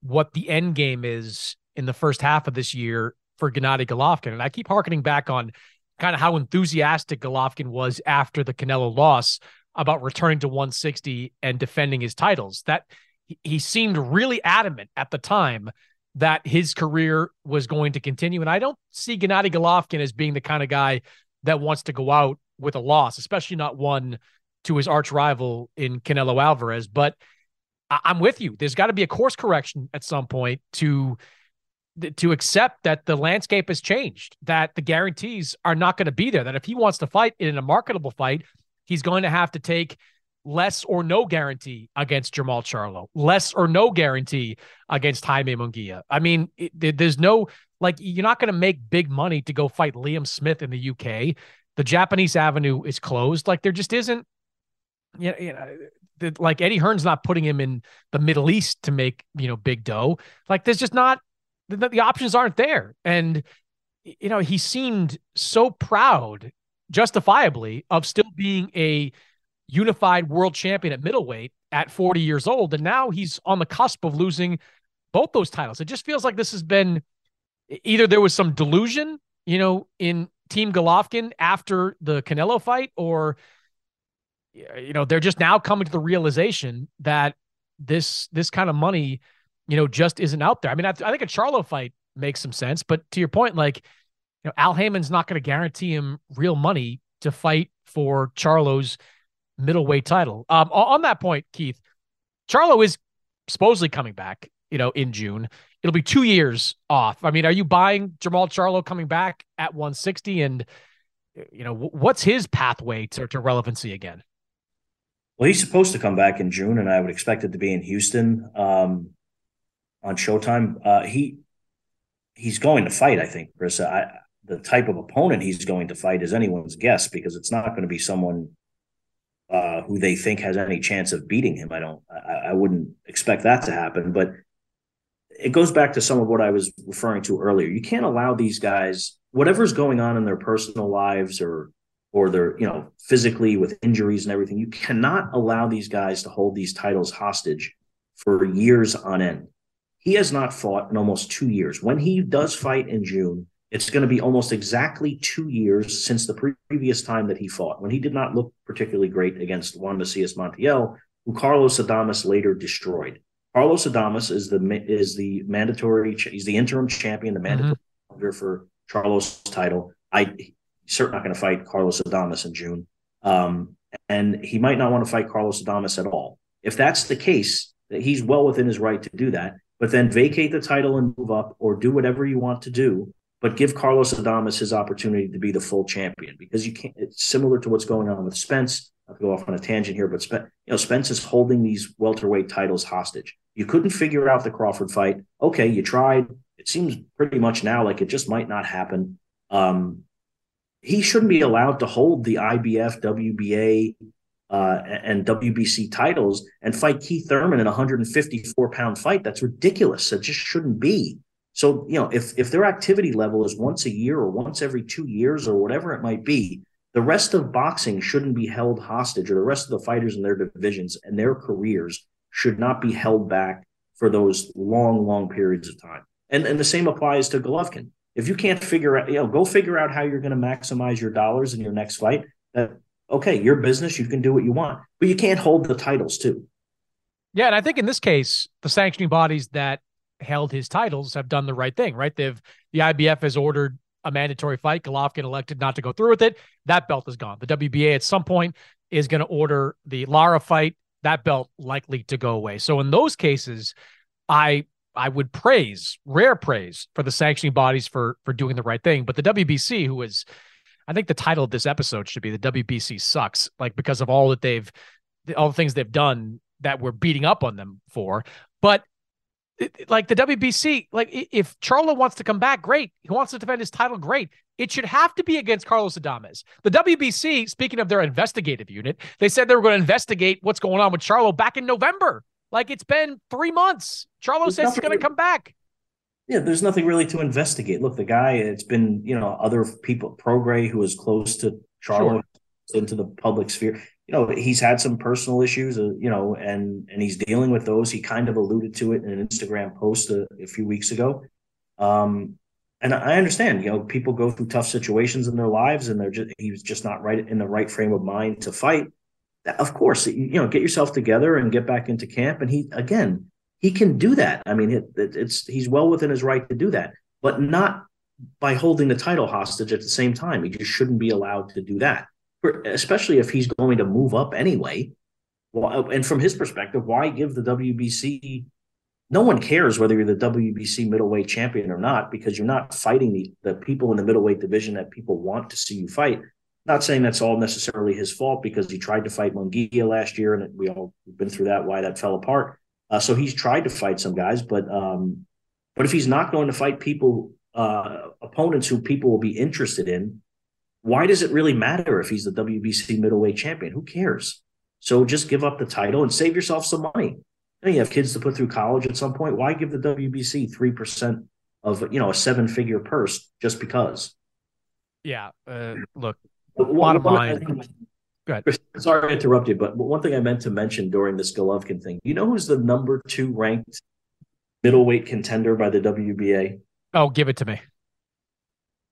what the end game is in the first half of this year for Gennady Golovkin. And I keep harkening back on kind of how enthusiastic Golovkin was after the Canelo loss about returning to 160 and defending his titles. That he seemed really adamant at the time that his career was going to continue. And I don't see Gennady Golovkin as being the kind of guy that wants to go out with a loss, especially not one to his arch rival in Canelo Alvarez. But I'm with you. There's got to be a course correction at some point to to accept that the landscape has changed, that the guarantees are not going to be there. That if he wants to fight in a marketable fight, he's going to have to take less or no guarantee against Jermall Charlo, less or no guarantee against Jaime Munguia. I mean, it, there's no like you're not going to make big money to go fight Liam Smith in the UK. The Japanese avenue is closed. Like there just isn't. You know, you know the, like Eddie Hearn's not putting him in the Middle East to make you know big dough. Like there's just not the, the options aren't there. And, you know, he seemed so proud, justifiably, of still being a unified world champion at middleweight at 40 years old. And now he's on the cusp of losing both those titles. It just feels like this has been either there was some delusion, you know, in Team Golovkin after the Canelo fight, or, you know, they're just now coming to the realization that this this kind of money you know, just isn't out there. I mean, I, I think a Charlo fight makes some sense, but to your point, like, you know, Al Haymon's not going to guarantee him real money to fight for Charlo's middleweight title. Um, on that point, Keith, Charlo is supposedly coming back, you know, in June. It'll be two years off. I mean, are you buying Jermall Charlo coming back at 160? And, you know, what's his pathway to, to relevancy again? Well, he's supposed to come back in June, and I would expect it to be in Houston. Um, on Showtime. Uh, he he's going to fight. I think, Chris. I, the type of opponent he's going to fight is anyone's guess because it's not going to be someone uh, who they think has any chance of beating him. I don't. I, I, wouldn't expect that to happen. But it goes back to some of what I was referring to earlier. You can't allow these guys whatever's going on in their personal lives or or they're you know physically with injuries and everything. You cannot allow these guys to hold these titles hostage for years on end. He has not fought in almost two years. When he does fight in June, it's going to be almost exactly two years since the previous time that he fought, when he did not look particularly great against Juan Macias Montiel, who Carlos Adames later destroyed. Carlos Adames is the is the mandatory. He's the interim champion, the mandatory mm-hmm. for Charlo's title. I certainly not going to fight Carlos Adames in June, um, and he might not want to fight Carlos Adames at all. If that's the case, he's well within his right to do that but then vacate the title and move up or do whatever you want to do but give Carlos Adames his opportunity to be the full champion because you can't. It's similar to what's going on with Spence. I'll go off on a tangent here, but Spence, you know, Spence is holding these welterweight titles hostage. You couldn't figure out the Crawford fight. Okay, you tried. It seems pretty much now like it just might not happen. Um, he shouldn't be allowed to hold the IBF, WBA, uh, and WBC titles and fight Keith Thurman in a 154 pound fight. That's ridiculous. It just shouldn't be. So, you know, if if their activity level is once a year or once every two years or whatever it might be, the rest of boxing shouldn't be held hostage, or the rest of the fighters in their divisions and their careers should not be held back for those long, long periods of time. And and the same applies to Golovkin. If you can't figure out, you know, go figure out how you're going to maximize your dollars in your next fight. That okay, your business, you can do what you want, but you can't hold the titles too. Yeah, and I think in this case, the sanctioning bodies that held his titles have done the right thing, right? They've the IBF has ordered a mandatory fight. Golovkin elected not to go through with it. That belt is gone. The WBA at some point is going to order the Lara fight. That belt likely to go away. So in those cases, I I would praise, rare praise for the sanctioning bodies for for doing the right thing. But the WBC, who is I think the title of this episode should be the WBC sucks, like because of all that they've, all the things they've done that we're beating up on them for. But like the WBC, like if Charlo wants to come back, great. He wants to defend his title, great. It should have to be against Carlos Adames. The WBC, speaking of their investigative unit, they said they were going to investigate what's going on with Charlo back in November. Like it's been three months. Charlo says he's going to come back yeah, there's nothing really to investigate. Look, the guy, it's been, you know, other people, Prograis, who is close to Charlo sure. into the public sphere. You know, he's had some personal issues, uh, you know, and and he's dealing with those. He kind of alluded to it in an Instagram post a, a few weeks ago. Um, and I understand, you know, people go through tough situations in their lives, and they're just he was just not right in the right frame of mind to fight. Of course, you know, get yourself together and get back into camp. And he again, he can do that. I mean, it, it, it's he's well within his right to do that, but not by holding the title hostage at the same time. He just shouldn't be allowed to do that. especially if he's going to move up anyway. Well, and from his perspective, why give the WBC? No one cares whether you're the WBC middleweight champion or not because you're not fighting the, the people in the middleweight division that people want to see you fight. Not saying that's all necessarily his fault because he tried to fight Munguia last year and we all been through that why that fell apart. Uh, so he's tried to fight some guys, but um, but if he's not going to fight people uh, opponents who people will be interested in, why does it really matter if he's the WBC middleweight champion? Who cares? So just give up the title and save yourself some money. you have kids to put through college at some point. Why give the WBC three percent of you know a seven figure purse just because? Yeah. Uh, look, bottom line. Go. Sorry to interrupt you, but one thing I meant to mention during this Golovkin thing, you know who's the number two ranked middleweight contender by the WBA? Oh, give it to me.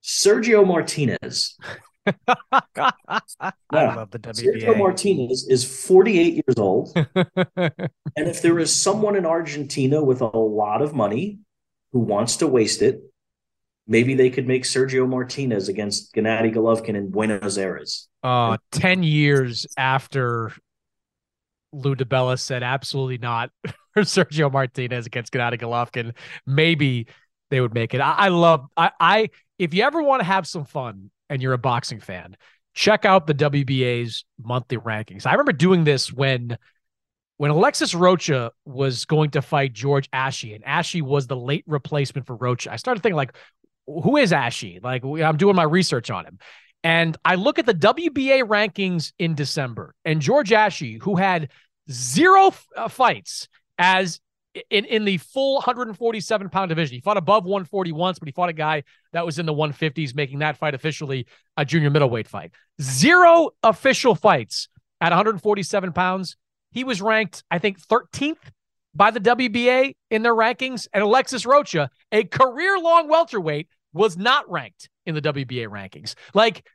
Sergio Martinez. <laughs> I love the WBA. Sergio Martinez is 48 years old. <laughs> and if there is someone in Argentina with a lot of money who wants to waste it, maybe they could make Sergio Martinez against Gennady Golovkin in Buenos Aires. Uh, 10 years after Lou DiBella said absolutely not <laughs> for Sergio Martinez against Gennady Golovkin, maybe they would make it. I, I love I, I if you ever want to have some fun and you're a boxing fan, check out the WBA's monthly rankings. I remember doing this when when Alexis Rocha was going to fight George Ashie, and Ashie was the late replacement for Rocha. I started thinking like, who is Ashie? Like I'm doing my research on him. And I look at the WBA rankings in December, and George Ashie, who had zero uh, fights as in in the full 147 pound division. He fought above 140 once, but he fought a guy that was in the 150s, making that fight officially a junior middleweight fight. Zero official fights at 147 pounds. He was ranked, I think, 13th by the WBA in their rankings. And Alexis Rocha, a career long welterweight, was not ranked in the WBA rankings. Like,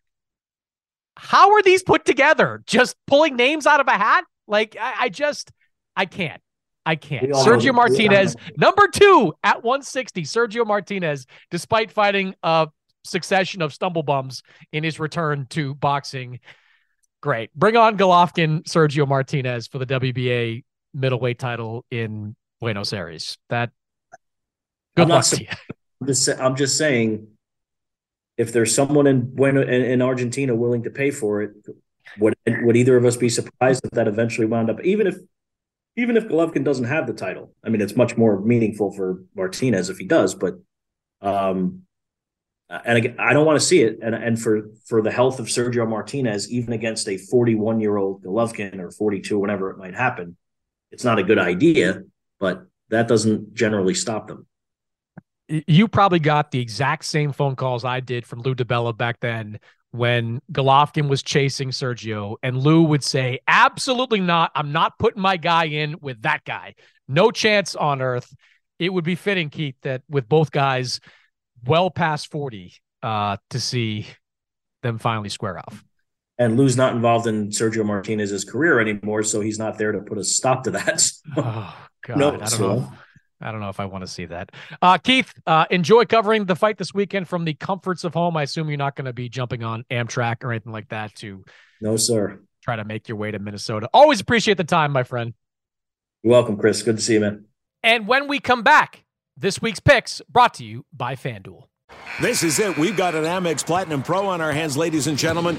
how are these put together? Just pulling names out of a hat? Like, I, I just, I can't. I can't. Sergio Martinez, number two at 160. Sergio Martinez, despite fighting a succession of stumble bums in his return to boxing. Great. Bring on Golovkin, Sergio Martinez for the WBA middleweight title in Buenos Aires. That good I'm luck to you. <laughs> I'm just, I'm just saying, if there's someone in Bueno in, in Argentina willing to pay for it, would would either of us be surprised if that eventually wound up? Even if even if Golovkin doesn't have the title. I mean, it's much more meaningful for Martinez if he does, but um, and again, I don't want to see it. And and for for the health of Sergio Martinez, even against a 41 year old Golovkin or 42, whenever it might happen, it's not a good idea. But that doesn't generally stop them. You probably got the exact same phone calls I did from Lou DiBella back then when Golovkin was chasing Sergio, and Lou would say, Absolutely not. I'm not putting my guy in with that guy. No chance on earth. It would be fitting, Keith, that with both guys well past 40, uh, to see them finally square off. And Lou's not involved in Sergio Martinez's career anymore, so he's not there to put a stop to that. <laughs> oh, God. No, I don't so. know. I don't know if I want to see that. Uh, Keith, uh, enjoy covering the fight this weekend from the comforts of home. I assume you're not going to be jumping on Amtrak or anything like that to. No, sir. Try to make your way to Minnesota. Always appreciate the time, my friend. You're welcome, Chris. Good to see you, man. And when we come back, this week's picks brought to you by FanDuel. This is it. We've got an Amex Platinum Pro on our hands, ladies and gentlemen.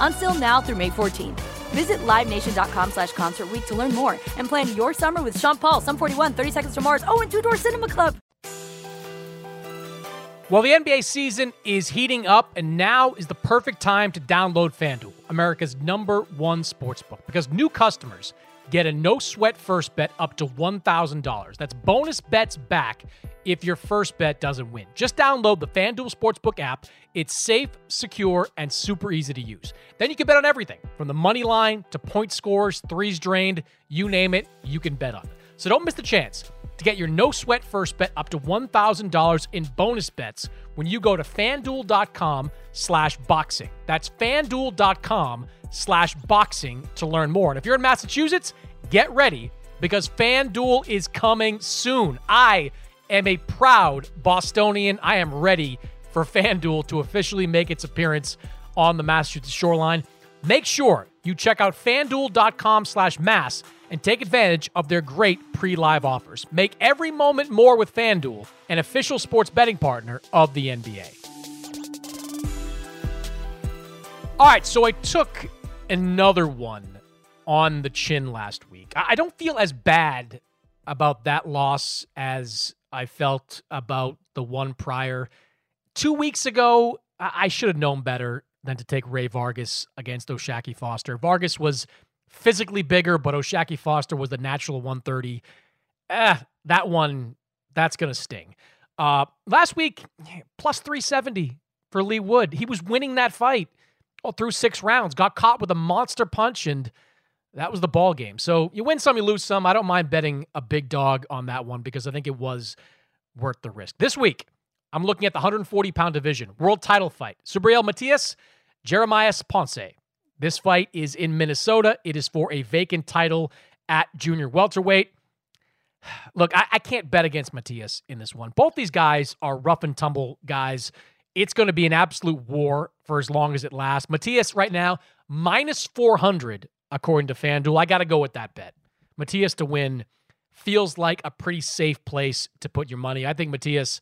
Until now through May 14th. Visit LiveNation.com slash Concert to learn more and plan your summer with Sean Paul, Sum 41, 30 Seconds to Mars, oh, and Two Door Cinema Club. Well, the NBA season is heating up, and now is the perfect time to download FanDuel, America's number one sportsbook, because new customers get a no sweat first bet up to $1,000. That's bonus bets back if your first bet doesn't win. Just download the FanDuel Sportsbook app. It's safe, secure, and super easy to use. Then you can bet on everything from the money line to point scores, threes drained, you name it, you can bet on it. So don't miss the chance to get your no sweat first bet up to $1,000 in bonus bets when you go to fanduel.com slash boxing. That's fanduel.com slash boxing to learn more. And if you're in Massachusetts, get ready because FanDuel is coming soon. I am a proud Bostonian. I am ready for FanDuel to officially make its appearance on the Massachusetts shoreline. Make sure you check out fanduel.com slash mass and take advantage of their great pre-live offers. Make every moment more with FanDuel, an official sports betting partner of the NBA. All right, so I took another one on the chin last week. I don't feel as bad about that loss as I felt about the one prior. Two weeks ago, I should have known better than to take Rey Vargas against O'Shaquie Foster. Vargas was physically bigger, but O'Shaquie Foster was the natural 130. Eh, that one, that's going to sting. Uh, last week, plus 370 for Leigh Wood. He was winning that fight all through six rounds, got caught with a monster punch, and that was the ball game. So you win some, you lose some. I don't mind betting a big dog on that one because I think it was worth the risk. This week, I'm looking at the 140 pound division, world title fight. Subriel Matias, Jeremias Ponce. This fight is in Minnesota. It is for a vacant title at junior welterweight. <sighs> Look, I, I can't bet against Matias in this one. Both these guys are rough and tumble guys. It's going to be an absolute war for as long as it lasts. Matias right now, minus 400, according to FanDuel. I got to go with that bet. Matias to win feels like a pretty safe place to put your money. I think Matias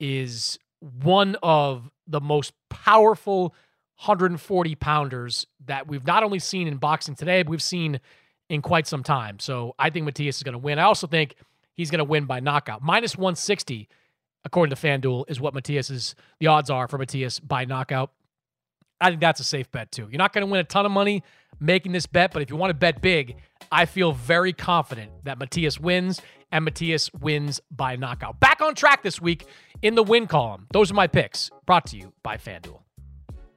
is one of the most powerful 140 pounders that we've not only seen in boxing today, but we've seen in quite some time. So I think Matias is going to win. I also think he's going to win by knockout. Minus 160, according to FanDuel, is what Matias is, the odds are for Matias by knockout. I think that's a safe bet too. You're not going to win a ton of money making this bet, but if you want to bet big, I feel very confident that Matias wins and Matias wins by knockout. Back on track this week in the win column. Those are my picks brought to you by FanDuel.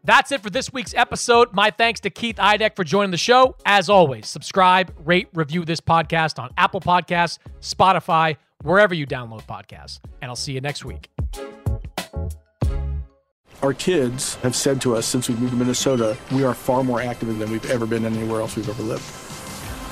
That's it for this week's episode. My thanks to Keith Idec for joining the show. As always, subscribe, rate, review this podcast on Apple Podcasts, Spotify, wherever you download podcasts. And I'll see you next week. Our kids have said to us since we moved to Minnesota, we are far more active than we've ever been anywhere else we've ever lived.